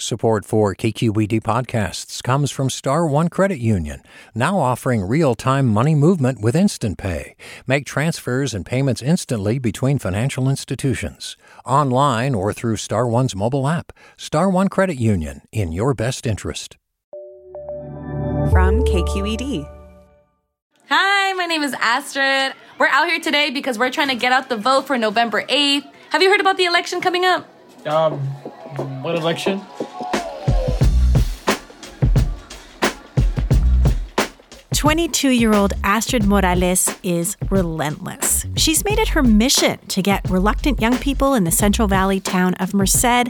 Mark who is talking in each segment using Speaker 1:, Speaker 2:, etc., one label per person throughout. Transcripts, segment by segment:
Speaker 1: Support for KQED podcasts comes from Star One Credit Union, now offering real-time money movement with Instant Pay. Make transfers and payments instantly between financial institutions, online or through Star One's mobile app. Star One Credit Union, in your best interest.
Speaker 2: From KQED.
Speaker 3: Hi, my name is Astrid. We're out here today because we're trying to get out the vote for November 8th. Have you heard about the election coming up?
Speaker 4: Um, what election?
Speaker 2: 22 year old Astrid Morales is relentless. She's made it her mission to get reluctant young people in the Central Valley town of Merced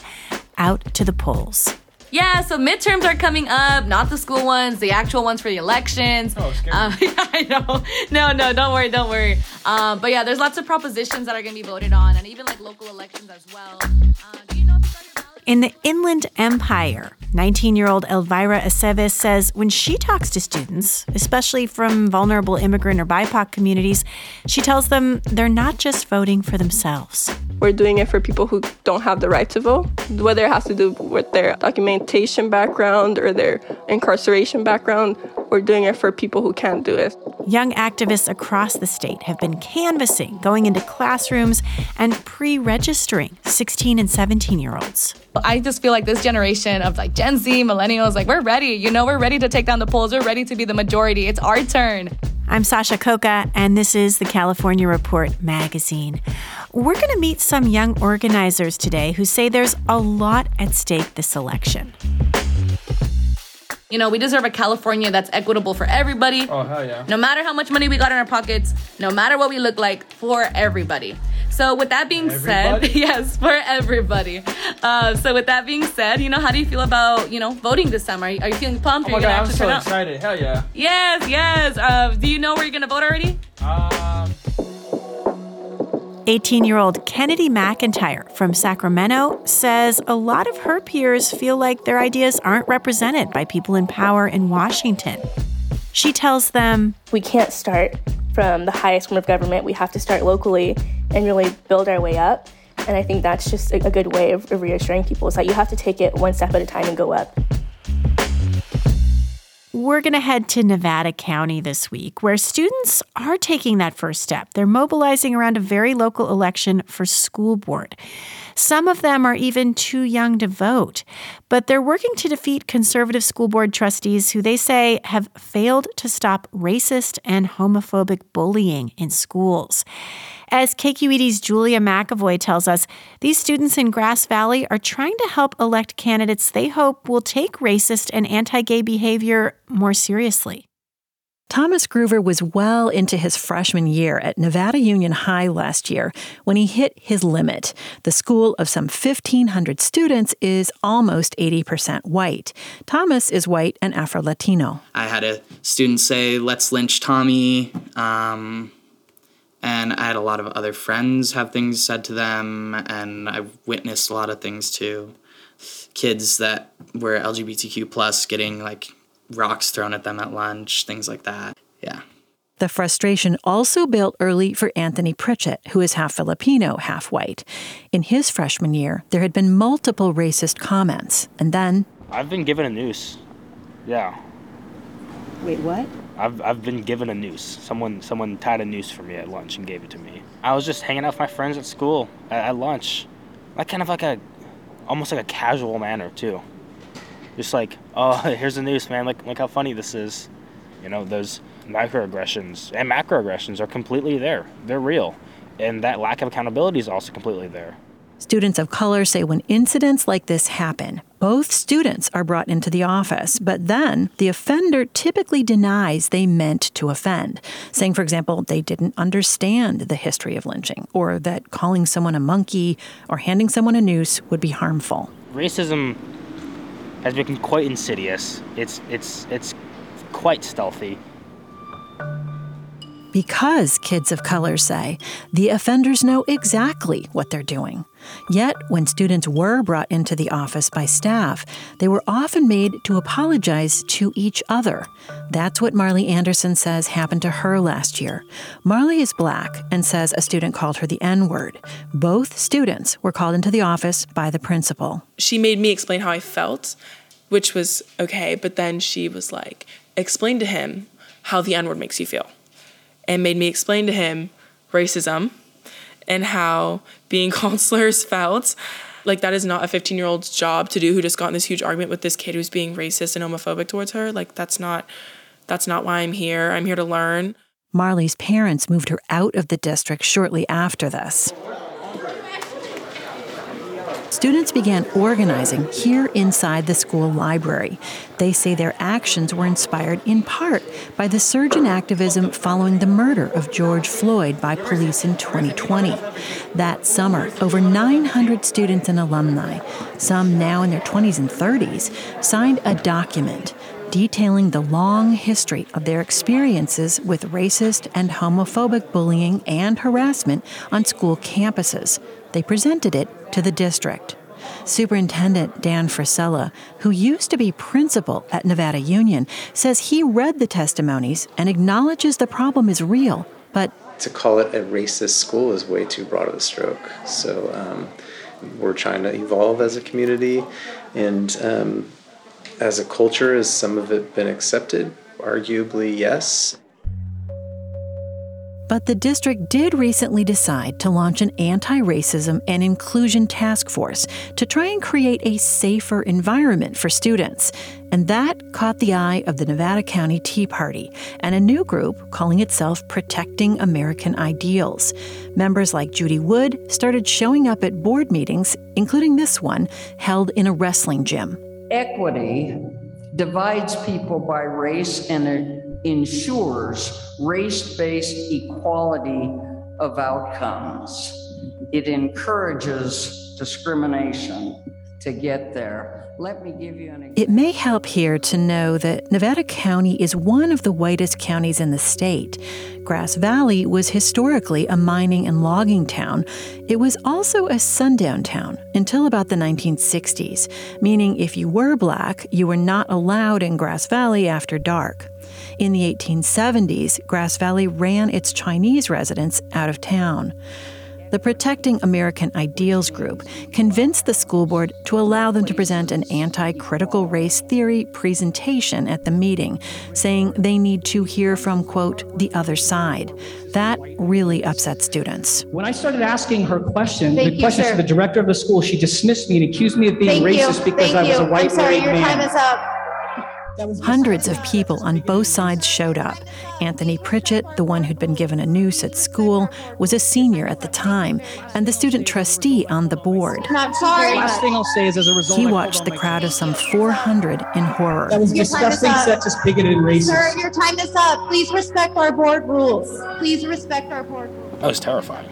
Speaker 2: out to the polls.
Speaker 3: Yeah, so midterms are coming up, not the school ones, the actual ones for the elections.
Speaker 4: Oh, scary.
Speaker 3: Um, yeah, I know. No, no, don't worry, don't worry. Um, but yeah, there's lots of propositions that are going to be voted on, and even like local elections as well. Uh, do you know
Speaker 2: In the Inland Empire, 19 year old Elvira Aceves says when she talks to students, especially from vulnerable immigrant or BIPOC communities, she tells them they're not just voting for themselves.
Speaker 5: We're doing it for people who don't have the right to vote, whether it has to do with their documentation background or their incarceration background. We're doing it for people who can't do it.
Speaker 2: Young activists across the state have been canvassing, going into classrooms, and pre registering 16 and 17 year olds.
Speaker 3: I just feel like this generation of like Gen Z, millennials, like we're ready. You know, we're ready to take down the polls. We're ready to be the majority. It's our turn.
Speaker 2: I'm Sasha Khokha, and this is the California Report magazine. We're going to meet some young organizers today who say there's a lot at stake this election.
Speaker 3: You know, we deserve a California that's equitable for everybody.
Speaker 4: Oh, hell yeah.
Speaker 3: No matter how much money we got in our pockets, no matter what we look like, for everybody. So, with that being
Speaker 4: Everybody?
Speaker 3: said, yes, for everybody. Uh, so, with that being said, you know, how do you feel about you know voting this summer? Are you, are you feeling pumped?
Speaker 4: Oh
Speaker 3: Are
Speaker 4: my
Speaker 3: you
Speaker 4: god,
Speaker 3: gonna
Speaker 4: I'm so excited. Hell yeah.
Speaker 3: Yes, yes. Uh, do you know where you're gonna vote already?
Speaker 4: Um,
Speaker 2: 18 year old Kennedy McIntyre from Sacramento says a lot of her peers feel like their ideas aren't represented by people in power in Washington. She tells them,
Speaker 6: we can't start from the highest form of government. We have to start locally and really build our way up. And I think that's just a, good way of reassuring people is that you have to take it one step at a time and go up.
Speaker 2: We're going to head to Nevada County this week, where students are taking that first step. They're mobilizing around a very local election for school board. Some of them are even too young to vote, but they're working to defeat conservative school board trustees who they say have failed to stop racist and homophobic bullying in schools. As KQED's Julia McEvoy tells us, these students in Grass Valley are trying to help elect candidates they hope will take racist and anti gay behavior more seriously.
Speaker 7: Thomas Groover was well into his freshman year at Nevada Union High last year when he hit his limit. The school of some 1,500 students is almost 80% white. Thomas is white and Afro Latino.
Speaker 8: I had a student say, let's lynch Tommy. Um, and I had a lot of other friends have things said to them, and I've witnessed a lot of things too. Kids that were LGBTQ plus getting like rocks thrown at them at lunch, things like that. Yeah.
Speaker 7: The frustration also built early for Anthony Pritchett, who is half Filipino, half white. In his freshman year, there had been multiple racist comments, and then
Speaker 9: I've been given a noose. Yeah.
Speaker 7: Wait, what?
Speaker 9: I've, I've been given a noose. Someone someone tied a noose for me at lunch and gave it to me. I was just hanging out with my friends at school at, at lunch, like kind of like a, almost like a casual manner too. Just like, oh, here's a noose, man. Like, look how funny this is. You know, those microaggressions and macroaggressions are completely there. They're real, and that lack of accountability is also completely there.
Speaker 7: Students of color say when incidents like this happen, both students are brought into the office, but then the offender typically denies they meant to offend, saying, for example, they didn't understand the history of lynching, or that calling someone a monkey or handing someone a noose would be harmful.
Speaker 9: Racism has become quite insidious. It's it's it's quite stealthy.
Speaker 7: Because, kids of color say, the offenders know exactly what they're doing. Yet, when students were brought into the office by staff, they were often made to apologize to each other. That's what Marley Anderson says happened to her last year. Marley is black and says a student called her the N word. Both students were called into the office by the principal.
Speaker 10: She made me explain how I felt, which was okay, but then she was like, explain to him how the N word makes you feel and made me explain to him racism and how being slurs felt. Like that is not a 15 year old's job to do who just got in this huge argument with this kid who's being racist and homophobic towards her. Like that's not that's not why I'm here. I'm here to learn.
Speaker 7: Marley's parents moved her out of the district shortly after this. Students began organizing here inside the school library. They say their actions were inspired in part by the surge in activism following the murder of George Floyd by police in 2020. That summer, over 900 students and alumni, some now in their 20s and 30s, signed a document detailing the long history of their experiences with racist and homophobic bullying and harassment on school campuses. They presented it to the district. Superintendent Dan Frisella, who used to be principal at Nevada Union, says he read the testimonies and acknowledges the problem is real, but
Speaker 11: to call it a racist school is way too broad of a stroke. So um, we're trying to evolve as a community, and um, as a culture, has some of it been accepted? Arguably, yes.
Speaker 7: But the district did recently decide to launch an anti racism and inclusion task force to try and create a safer environment for students. And that caught the eye of the Nevada County Tea Party and a new group calling itself Protecting American Ideals. Members like Judy Wood started showing up at board meetings, including this one held in a wrestling gym.
Speaker 12: Equity divides people by race and it ensures race based equality of outcomes. It encourages discrimination to get there. Let me give you an example.
Speaker 7: It may help here to know that Nevada County is one of the whitest counties in the state. Grass Valley was historically a mining and logging town. It was also a sundown town until about the 1960s, meaning if you were black, you were not allowed in Grass Valley after dark. In the 1870s, Grass Valley ran its Chinese residents out of town the Protecting American Ideals group convinced the school board to allow them to present an anti critical race theory presentation at the meeting, saying they need to hear from, quote, the other side. That really upset students.
Speaker 13: When I started asking her questions, Thank the you, questions sir. to the director of the school, she dismissed me and accused me of being Thank racist you. because Thank I was you. a white I'm sorry, your man. time is up.
Speaker 7: Hundreds of people on both sides showed up. Anthony Pritchett, the one who'd been given a noose at school, was a senior at the time and the student trustee on the board.
Speaker 13: Not sorry. Last thing I'll say is as a result,
Speaker 7: he watched the crowd of some 400 in horror.
Speaker 13: That was your disgusting, sexist, bigoted, and racist.
Speaker 14: Sir, your time is up. Please respect our board rules. Please respect our board rules.
Speaker 9: That was terrifying.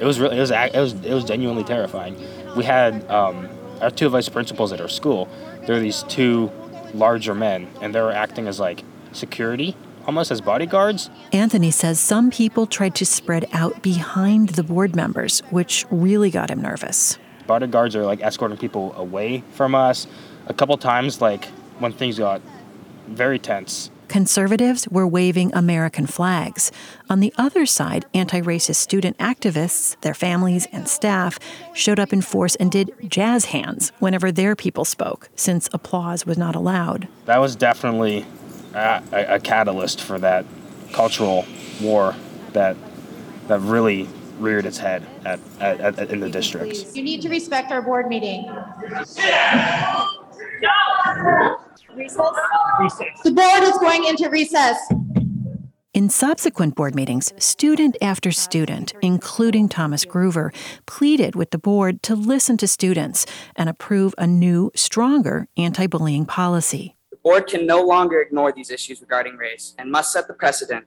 Speaker 9: It was really, it was, it was, it was genuinely terrifying. We had um, our two vice principals at our school. There were these two larger men, and they were acting as like security, almost as bodyguards.
Speaker 7: Anthony says some people tried to spread out behind the board members, which really got him nervous.
Speaker 9: Bodyguards are like escorting people away from us. A couple times, like when things got very tense,
Speaker 7: Conservatives were waving American flags. On the other side, anti racist student activists, their families, and staff showed up in force and did jazz hands whenever their people spoke, since applause was not allowed.
Speaker 9: That was definitely a, a, a catalyst for that cultural war that, that really reared its head at, at, at, in the district.
Speaker 14: You need to respect our board meeting. Recess? Recess. The board is going into recess.
Speaker 7: In subsequent board meetings, student after student, including Thomas Groover, pleaded with the board to listen to students and approve a new, stronger anti bullying policy.
Speaker 15: The board can no longer ignore these issues regarding race and must set the precedent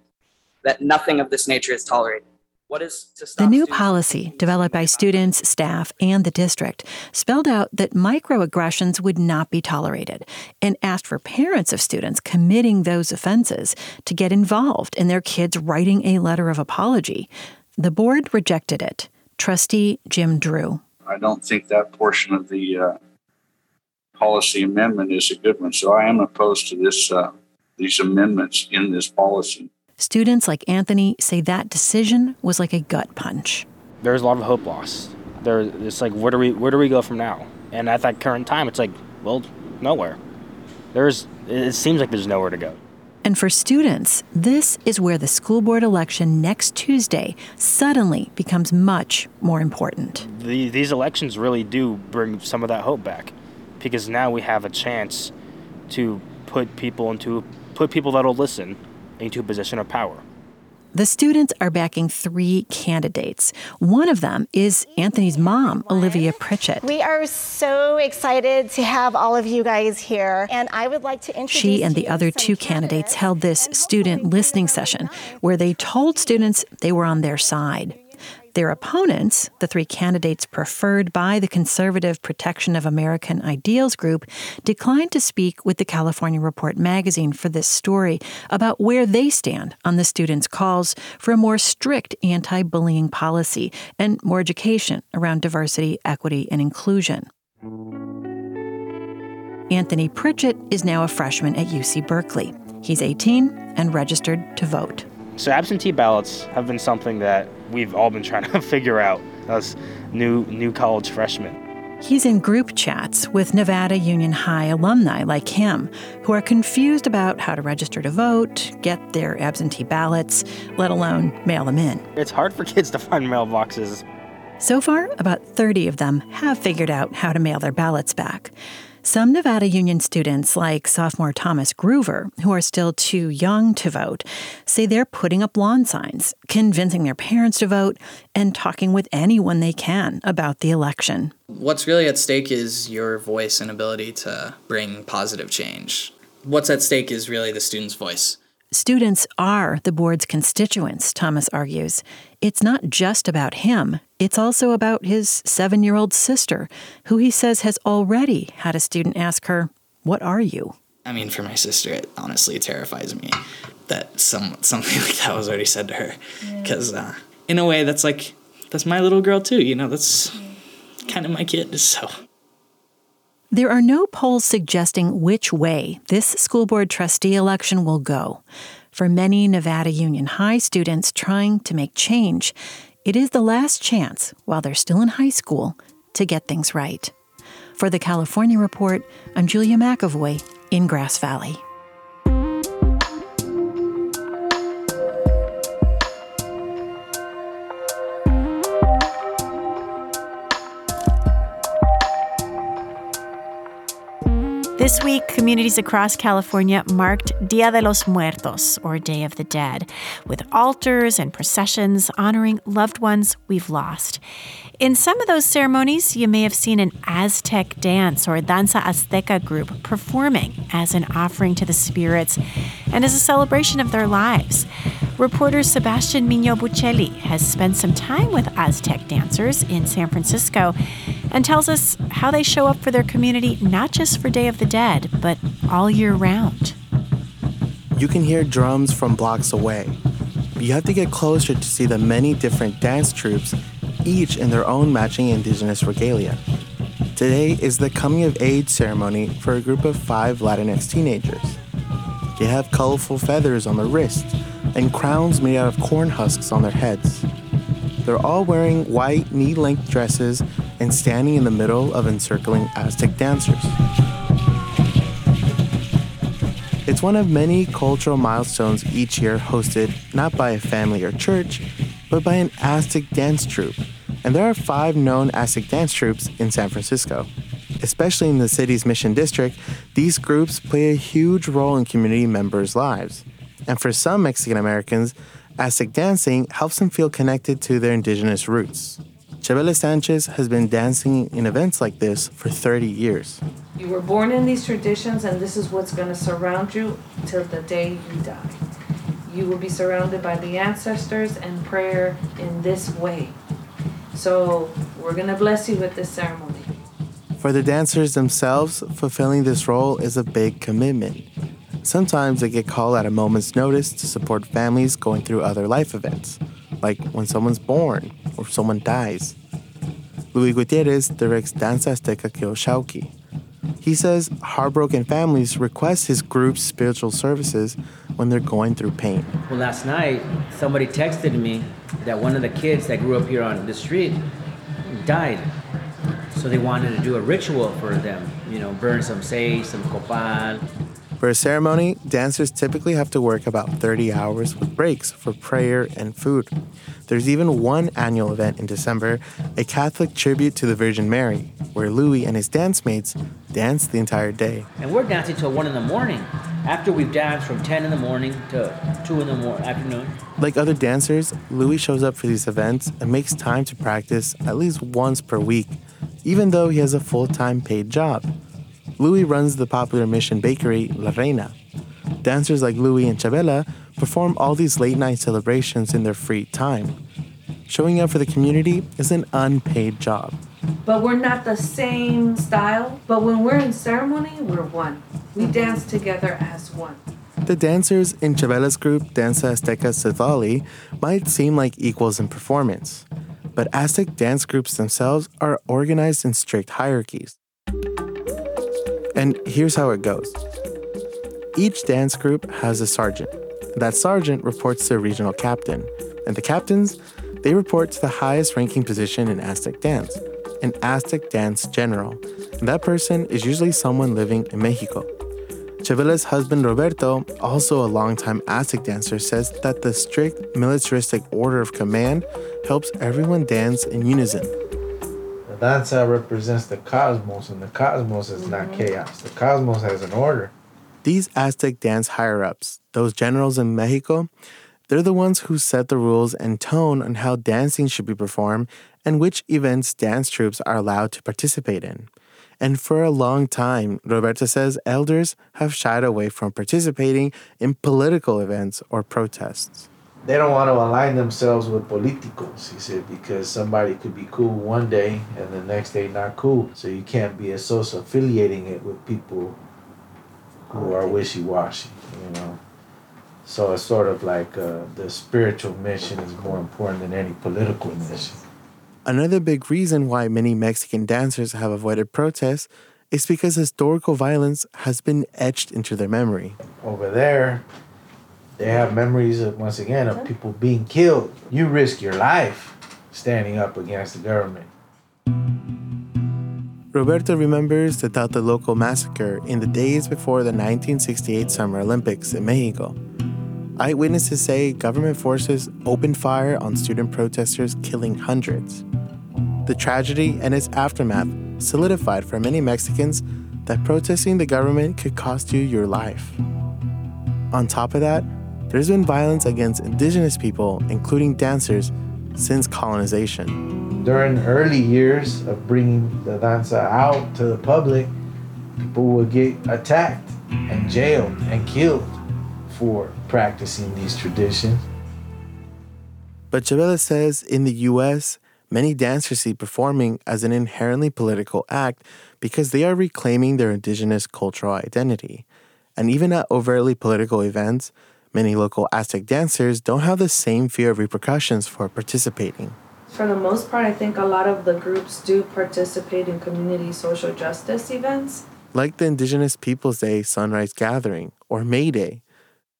Speaker 15: that nothing of this nature is tolerated. What is to
Speaker 7: the new policy, developed by students, staff, and the district, spelled out that microaggressions would not be tolerated and asked for parents of students committing those offenses to get involved in their kids writing a letter of apology. The board rejected it. Trustee Jim Drew.
Speaker 16: I don't think that portion of the uh, policy amendment is a good one, so I am opposed to this uh, these amendments in this policy.
Speaker 7: Students like Anthony say that decision was like a gut punch.
Speaker 9: There's a lot of hope lost. There, it's like where do we where do we go from now? And at that current time, it's like well, nowhere. There's it seems like there's nowhere to go.
Speaker 7: And for students, this is where the school board election next Tuesday suddenly becomes much more important.
Speaker 9: The, these elections really do bring some of that hope back because now we have a chance to put people into put people that'll listen into a position of power.
Speaker 7: The students are backing three candidates. One of them is Anthony's mom, Olivia Pritchett.
Speaker 17: We are so excited to have all of you guys here, and I would like to introduce
Speaker 7: She and the other two candidates held this student listening session where they told students they were on their side. Their opponents, the three candidates preferred by the Conservative Protection of American Ideals group, declined to speak with the California Report magazine for this story about where they stand on the students' calls for a more strict anti bullying policy and more education around diversity, equity, and inclusion. Anthony Pritchett is now a freshman at UC Berkeley. He's 18 and registered to vote.
Speaker 9: So absentee ballots have been something that we've all been trying to figure out as new new college freshmen.
Speaker 7: He's in group chats with Nevada Union High alumni like him who are confused about how to register to vote, get their absentee ballots, let alone mail them in.
Speaker 9: It's hard for kids to find mailboxes.
Speaker 7: So far, about 30 of them have figured out how to mail their ballots back. Some Nevada Union students, like sophomore Thomas Groover, who are still too young to vote, say they're putting up lawn signs, convincing their parents to vote, and talking with anyone they can about the election.
Speaker 8: What's really at stake is your voice and ability to bring positive change. What's at stake is really the student's voice.
Speaker 7: Students are the board's constituents, Thomas argues. It's not just about him, it's also about his seven year old sister, who he says has already had a student ask her, What are you?
Speaker 8: I mean, for my sister, it honestly terrifies me that some something like that was already said to her. Because, uh, in a way, that's like, that's my little girl too, you know, that's kind of my kid, so.
Speaker 7: There are no polls suggesting which way this school board trustee election will go. For many Nevada Union High students trying to make change, it is the last chance, while they're still in high school, to get things right. For the California Report, I'm Julia McEvoy in Grass Valley.
Speaker 2: This week, communities across California marked Dia de los Muertos, or Day of the Dead, with altars and processions honoring loved ones we've lost. In some of those ceremonies, you may have seen an Aztec dance or Danza Azteca group performing as an offering to the spirits and as a celebration of their lives. Reporter Sebastian Miño-Bucheli has spent some time with Aztec dancers in San Francisco and tells us how they show up for their community not just for Day of the Dead, but all year round.
Speaker 18: You can hear drums from blocks away. You have to get closer to see the many different dance troupes, each in their own matching indigenous regalia. Today is the coming of age ceremony for a group of five Latinx teenagers. They have colorful feathers on their wrists and crowns made out of corn husks on their heads. They're all wearing white knee length dresses and standing in the middle of encircling Aztec dancers. It's one of many cultural milestones each year hosted not by a family or church, but by an Aztec dance troupe. And there are five known Aztec dance troupes in San Francisco. Especially in the city's Mission District, these groups play a huge role in community members' lives. And for some Mexican Americans, Aztec dancing helps them feel connected to their indigenous roots. Chabela Sanchez has been dancing in events like this for 30 years.
Speaker 19: You were born in these traditions, and this is what's going to surround you till the day you die.
Speaker 15: you will be surrounded by the ancestors and prayer in this way. So we're going to bless you with this ceremony.
Speaker 18: For the dancers themselves, fulfilling this role is a big commitment. Sometimes they get called at a moment's notice to support families going through other life events, like when someone's born or someone dies. Luis Gutierrez directs Danza Azteca Kilshauki. He says heartbroken families request his group's spiritual services when they're going through pain.
Speaker 19: Well, last night, somebody texted me that one of the kids that grew up here on the street died. So they wanted to do a ritual for them, you know, burn some sage, some copal.
Speaker 18: For a ceremony, dancers typically have to work about 30 hours with breaks for prayer and food. There's even one annual event in December, a Catholic tribute to the Virgin Mary, where Louis and his dance mates dance the entire day.
Speaker 19: And we're dancing till 1 in the morning after we've danced from 10 in the morning to 2 in the mor- afternoon.
Speaker 18: Like other dancers, Louis shows up for these events and makes time to practice at least once per week, even though he has a full time paid job. Louis runs the popular mission bakery La Reina. Dancers like Louis and Chabela perform all these late night celebrations in their free time. Showing up for the community is an unpaid job.
Speaker 15: But we're not the same style. But when we're in ceremony, we're one. We dance together as one.
Speaker 18: The dancers in Chabela's group, Danza Azteca Cethali, might seem like equals in performance, but Aztec dance groups themselves are organized in strict hierarchies. And here's how it goes each dance group has a sergeant. That sergeant reports to a regional captain, and the captains, they report to the highest ranking position in Aztec dance, an Aztec dance general. And that person is usually someone living in Mexico. Chabela's husband Roberto, also a longtime Aztec dancer, says that the strict militaristic order of command helps everyone dance in unison.
Speaker 20: The danza represents the cosmos, and the cosmos is not mm-hmm. chaos. The cosmos has an order.
Speaker 18: These Aztec dance higher ups, those generals in Mexico, they're the ones who set the rules and tone on how dancing should be performed and which events dance troupes are allowed to participate in. And for a long time, Roberta says elders have shied away from participating in political events or protests.
Speaker 20: They don't want to align themselves with politicos, he said, because somebody could be cool one day and the next day not cool. So you can't be associating affiliating it with people who are wishy washy, you know. So it's sort of like uh, the spiritual mission is more important than any political mission.
Speaker 18: Another big reason why many Mexican dancers have avoided protests is because historical violence has been etched into their memory.
Speaker 20: Over there, they have memories of, once again of people being killed. You risk your life standing up against the government.
Speaker 18: Roberto remembers the Tlatelolco massacre in the days before the 1968 Summer Olympics in Mexico. Eyewitnesses say government forces opened fire on student protesters, killing hundreds. The tragedy and its aftermath solidified for many Mexicans that protesting the government could cost you your life. On top of that, there's been violence against indigenous people, including dancers, since colonization.
Speaker 20: During early years of bringing the danza out to the public, people would get attacked and jailed and killed for practicing these traditions.
Speaker 18: But Chabela says in the US, many dancers see performing as an inherently political act because they are reclaiming their indigenous cultural identity. And even at overtly political events, many local Aztec dancers don't have the same fear of repercussions for participating.
Speaker 15: For the most part, I think a lot of the groups do participate in community social justice events.
Speaker 18: Like the Indigenous Peoples Day Sunrise Gathering or May Day.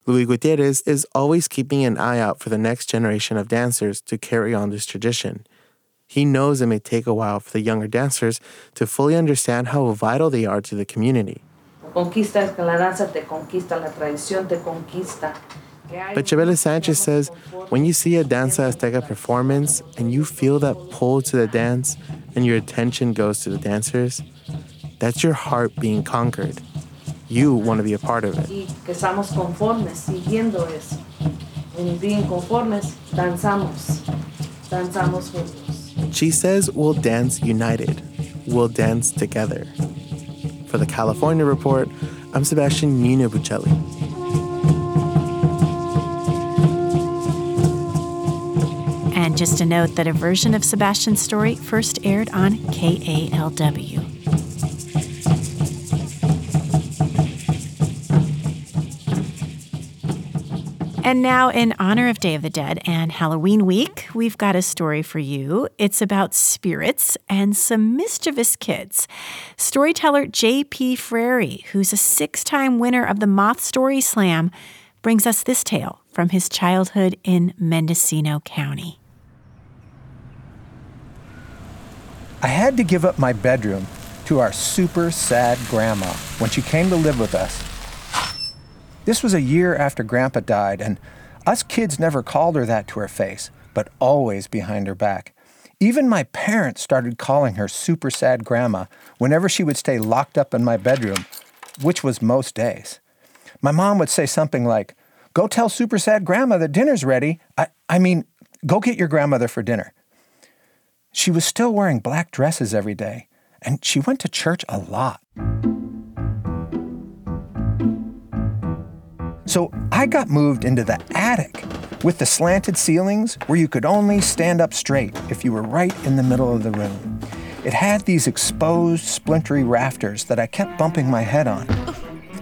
Speaker 18: Luis Gutierrez is always keeping an eye out for the next generation of dancers to carry on this tradition. He knows it may take a while for the younger dancers to fully understand how vital they are to the community.
Speaker 15: Conquista es que la danza te conquista, la tradición te conquista.
Speaker 18: But Chabela Sanchez says when you see a Danza Azteca performance and you feel that pull to the dance and your attention goes to the dancers, that's your heart being conquered. You want to be a part of it.
Speaker 15: Que estamos conformes, siguiendo eso. Being conformes, danzamos. Danzamos juntos.
Speaker 18: She says we'll dance united. We'll dance together. For the California Report, I'm Sebastian Miño-Bucheli. And
Speaker 2: just a note that a version of Sebastian's story first aired on KALW. And now, in honor of Day of the Dead and Halloween week, we've got a story for you. It's about spirits and some mischievous kids. Storyteller J.P. Frary, who's a six time winner of the Moth Story Slam, brings us this tale from his childhood in Mendocino County.
Speaker 21: I had to give up my bedroom to our super sad grandma when she came to live with us this was a year after Grandpa died, and us kids never called her that to her face, but always behind her back. Even my parents started calling her Super Sad Grandma whenever she would stay locked up in my bedroom, which was most days. My mom would say something like, Go tell Super Sad Grandma that dinner's ready. I, I mean, go get your grandmother for dinner. She was still wearing black dresses every day, and she went to church a lot. So I got moved into the attic with the slanted ceilings where you could only stand up straight if you were right in the middle of the room. It had these exposed, splintery rafters that I kept bumping my head on.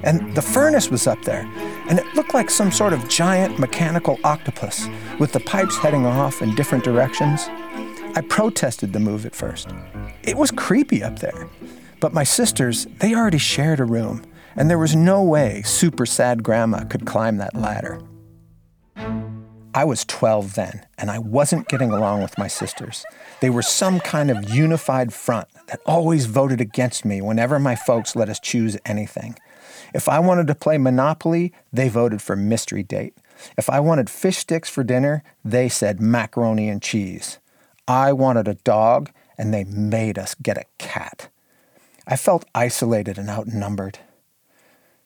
Speaker 21: And the furnace was up there, and it looked like some sort of giant mechanical octopus with the pipes heading off in different directions. I protested the move at first. It was creepy up there. But my sisters, they already shared a room, and there was no way super sad grandma could climb that ladder. I was 12 then, and I wasn't getting along with my sisters. They were some kind of unified front that always voted against me whenever my folks let us choose anything. If I wanted to play Monopoly, they voted for Mystery Date. If I wanted fish sticks for dinner, they said macaroni and cheese. I wanted a dog, and they made us get a cat. I felt isolated and outnumbered.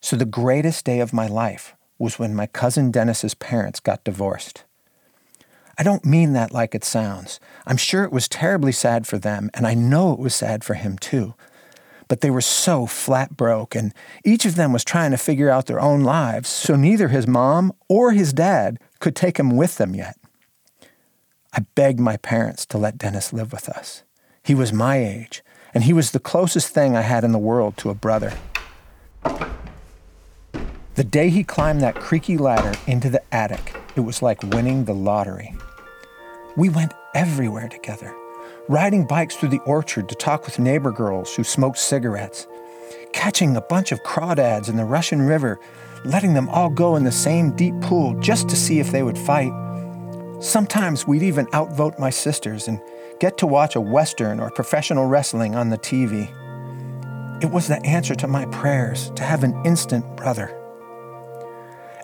Speaker 21: So the greatest day of my life was when my cousin Dennis's parents got divorced. I don't mean that like it sounds. I'm sure it was terribly sad for them, and I know it was sad for him too. But they were so flat broke, and each of them was trying to figure out their own lives, so neither his mom or his dad could take him with them yet. I begged my parents to let Dennis live with us. He was my age, and he was the closest thing I had in the world to a brother. The day he climbed that creaky ladder into the attic, it was like winning the lottery. We went everywhere together, riding bikes through the orchard to talk with neighbor girls who smoked cigarettes, catching a bunch of crawdads in the Russian River, letting them all go in the same deep pool just to see if they would fight. Sometimes we'd even outvote my sisters and get to watch a Western or professional wrestling on the TV. It was the answer to my prayers to have an instant brother.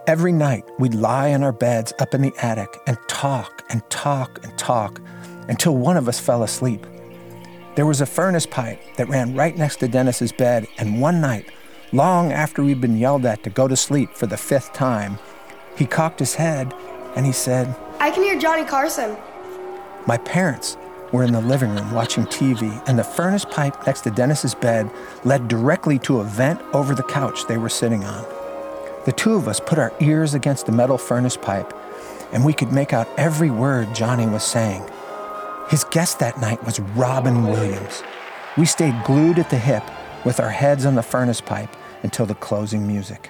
Speaker 21: Every night, we'd lie in our beds up in the attic and talk and talk and talk until one of us fell asleep. There was a furnace pipe that ran right next to Dennis's bed, and one night, long after we'd been yelled at to go to sleep for the fifth time, he cocked his head and he said,
Speaker 22: I can hear Johnny Carson.
Speaker 21: My parents were in the living room watching TV, and the furnace pipe next to Dennis's bed led directly to a vent over the couch they were sitting on. The two of us put our ears against the metal furnace pipe, and we could make out every word Johnny was saying. His guest that night was Robin Williams. We stayed glued at the hip with our heads on the furnace pipe until the closing music.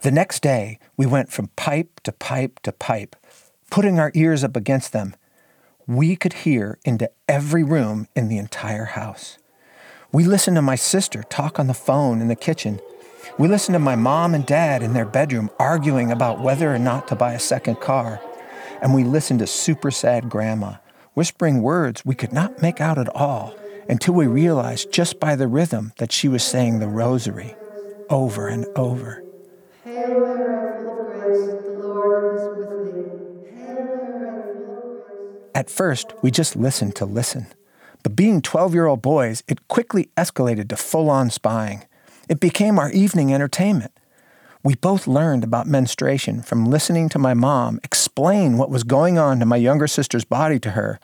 Speaker 21: The next day, we went from pipe to pipe to pipe, putting our ears up against them. We could hear into every room in the entire house. We listened to my sister talk on the phone in the kitchen we listened to my mom and dad in their bedroom arguing about whether or not to buy a second car. And we listened to super sad grandma, whispering words we could not make out at all until we realized just by the rhythm that she was saying the rosary over and over. At first, we just listened to listen. But being 12 year old boys, it quickly escalated to full on spying. It became our evening entertainment. We both learned about menstruation from listening to my mom explain what was going on to my younger sister's body to her,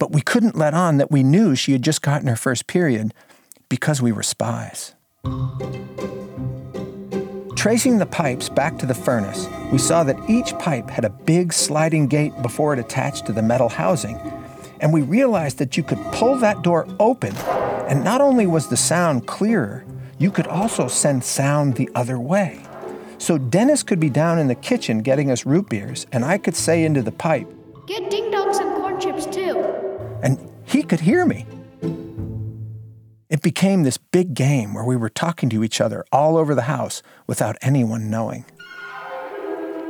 Speaker 21: but we couldn't let on that we knew she had just gotten her first period because we were spies. Tracing the pipes back to the furnace, we saw that each pipe had a big sliding gate before it attached to the metal housing. And we realized that you could pull that door open, and not only was the sound clearer, you could also send sound the other way. So Dennis could be down in the kitchen getting us root beers, and I could say into the pipe,
Speaker 23: Get ding dongs and corn chips too.
Speaker 21: And he could hear me. It became this big game where we were talking to each other all over the house without anyone knowing.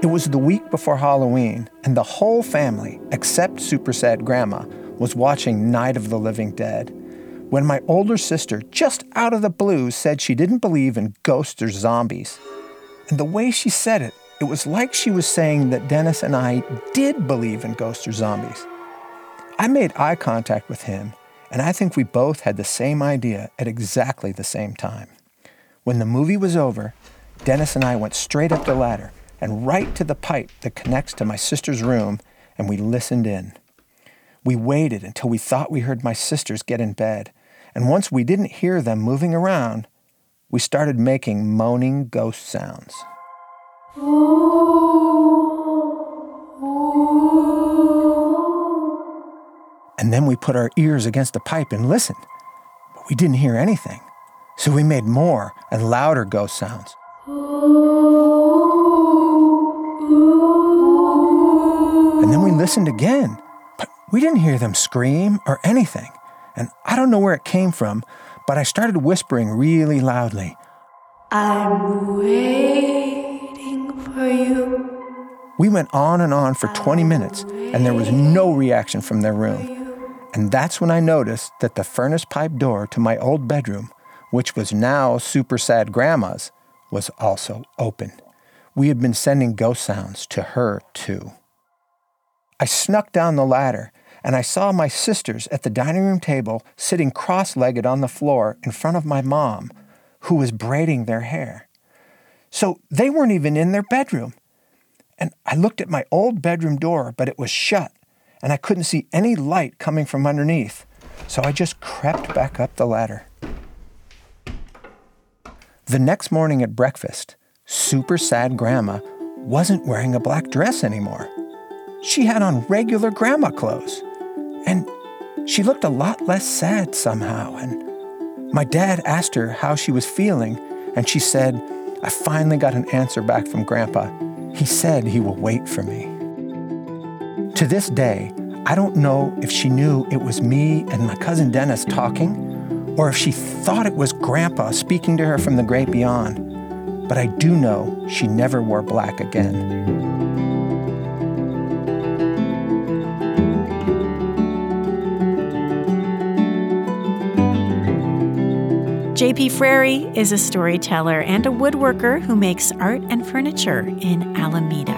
Speaker 21: It was the week before Halloween, and the whole family, except super sad grandma, was watching Night of the Living Dead when my older sister, just out of the blue, said she didn't believe in ghosts or zombies. And the way she said it, it was like she was saying that Dennis and I did believe in ghosts or zombies. I made eye contact with him, and I think we both had the same idea at exactly the same time. When the movie was over, Dennis and I went straight up the ladder and right to the pipe that connects to my sister's room, and we listened in. We waited until we thought we heard my sisters get in bed, and once we didn't hear them moving around, we started making moaning ghost sounds. And then we put our ears against the pipe and listened, but we didn't hear anything. So we made more and louder ghost sounds. And then we listened again, but we didn't hear them scream or anything. And I don't know where it came from, but I started whispering really loudly.
Speaker 23: I'm waiting for you.
Speaker 21: We went on and on for 20 minutes, and there was no reaction from their room. And that's when I noticed that the furnace pipe door to my old bedroom, which was now super sad grandma's, was also open. We had been sending ghost sounds to her, too. I snuck down the ladder and I saw my sisters at the dining room table sitting cross legged on the floor in front of my mom, who was braiding their hair. So they weren't even in their bedroom. And I looked at my old bedroom door, but it was shut, and I couldn't see any light coming from underneath. So I just crept back up the ladder. The next morning at breakfast, super sad grandma wasn't wearing a black dress anymore. She had on regular grandma clothes. And she looked a lot less sad somehow. And my dad asked her how she was feeling, and she said, I finally got an answer back from Grandpa. He said he will wait for me. To this day, I don't know if she knew it was me and my cousin Dennis talking, or if she thought it was Grandpa speaking to her from the great beyond. But I do know she never wore black again.
Speaker 2: JP Frary is a storyteller and a woodworker who makes art and furniture in Alameda.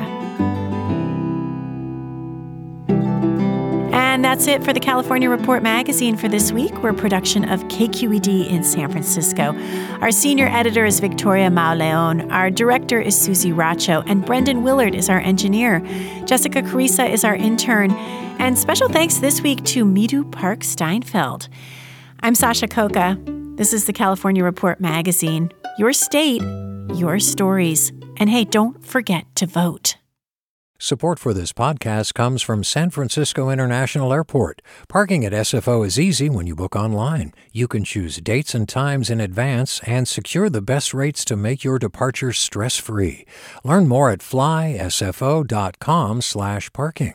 Speaker 2: And that's it for the California Report magazine for this week. We're a production of KQED in San Francisco. Our senior editor is Victoria Mauleon. Our director is Susie Racho. And Brendan Willard is our engineer. Jessica Carissa is our intern. And special thanks this week to Midu Park Steinfeld. I'm Sasha Khokha. This is the California Report magazine. Your state, your stories. And hey, don't forget to vote.
Speaker 24: Support for this podcast comes from San Francisco International Airport. Parking at SFO is easy when you book online. You can choose dates and times in advance and secure the best rates to make your departure stress-free. Learn more at flysfo.com/parking.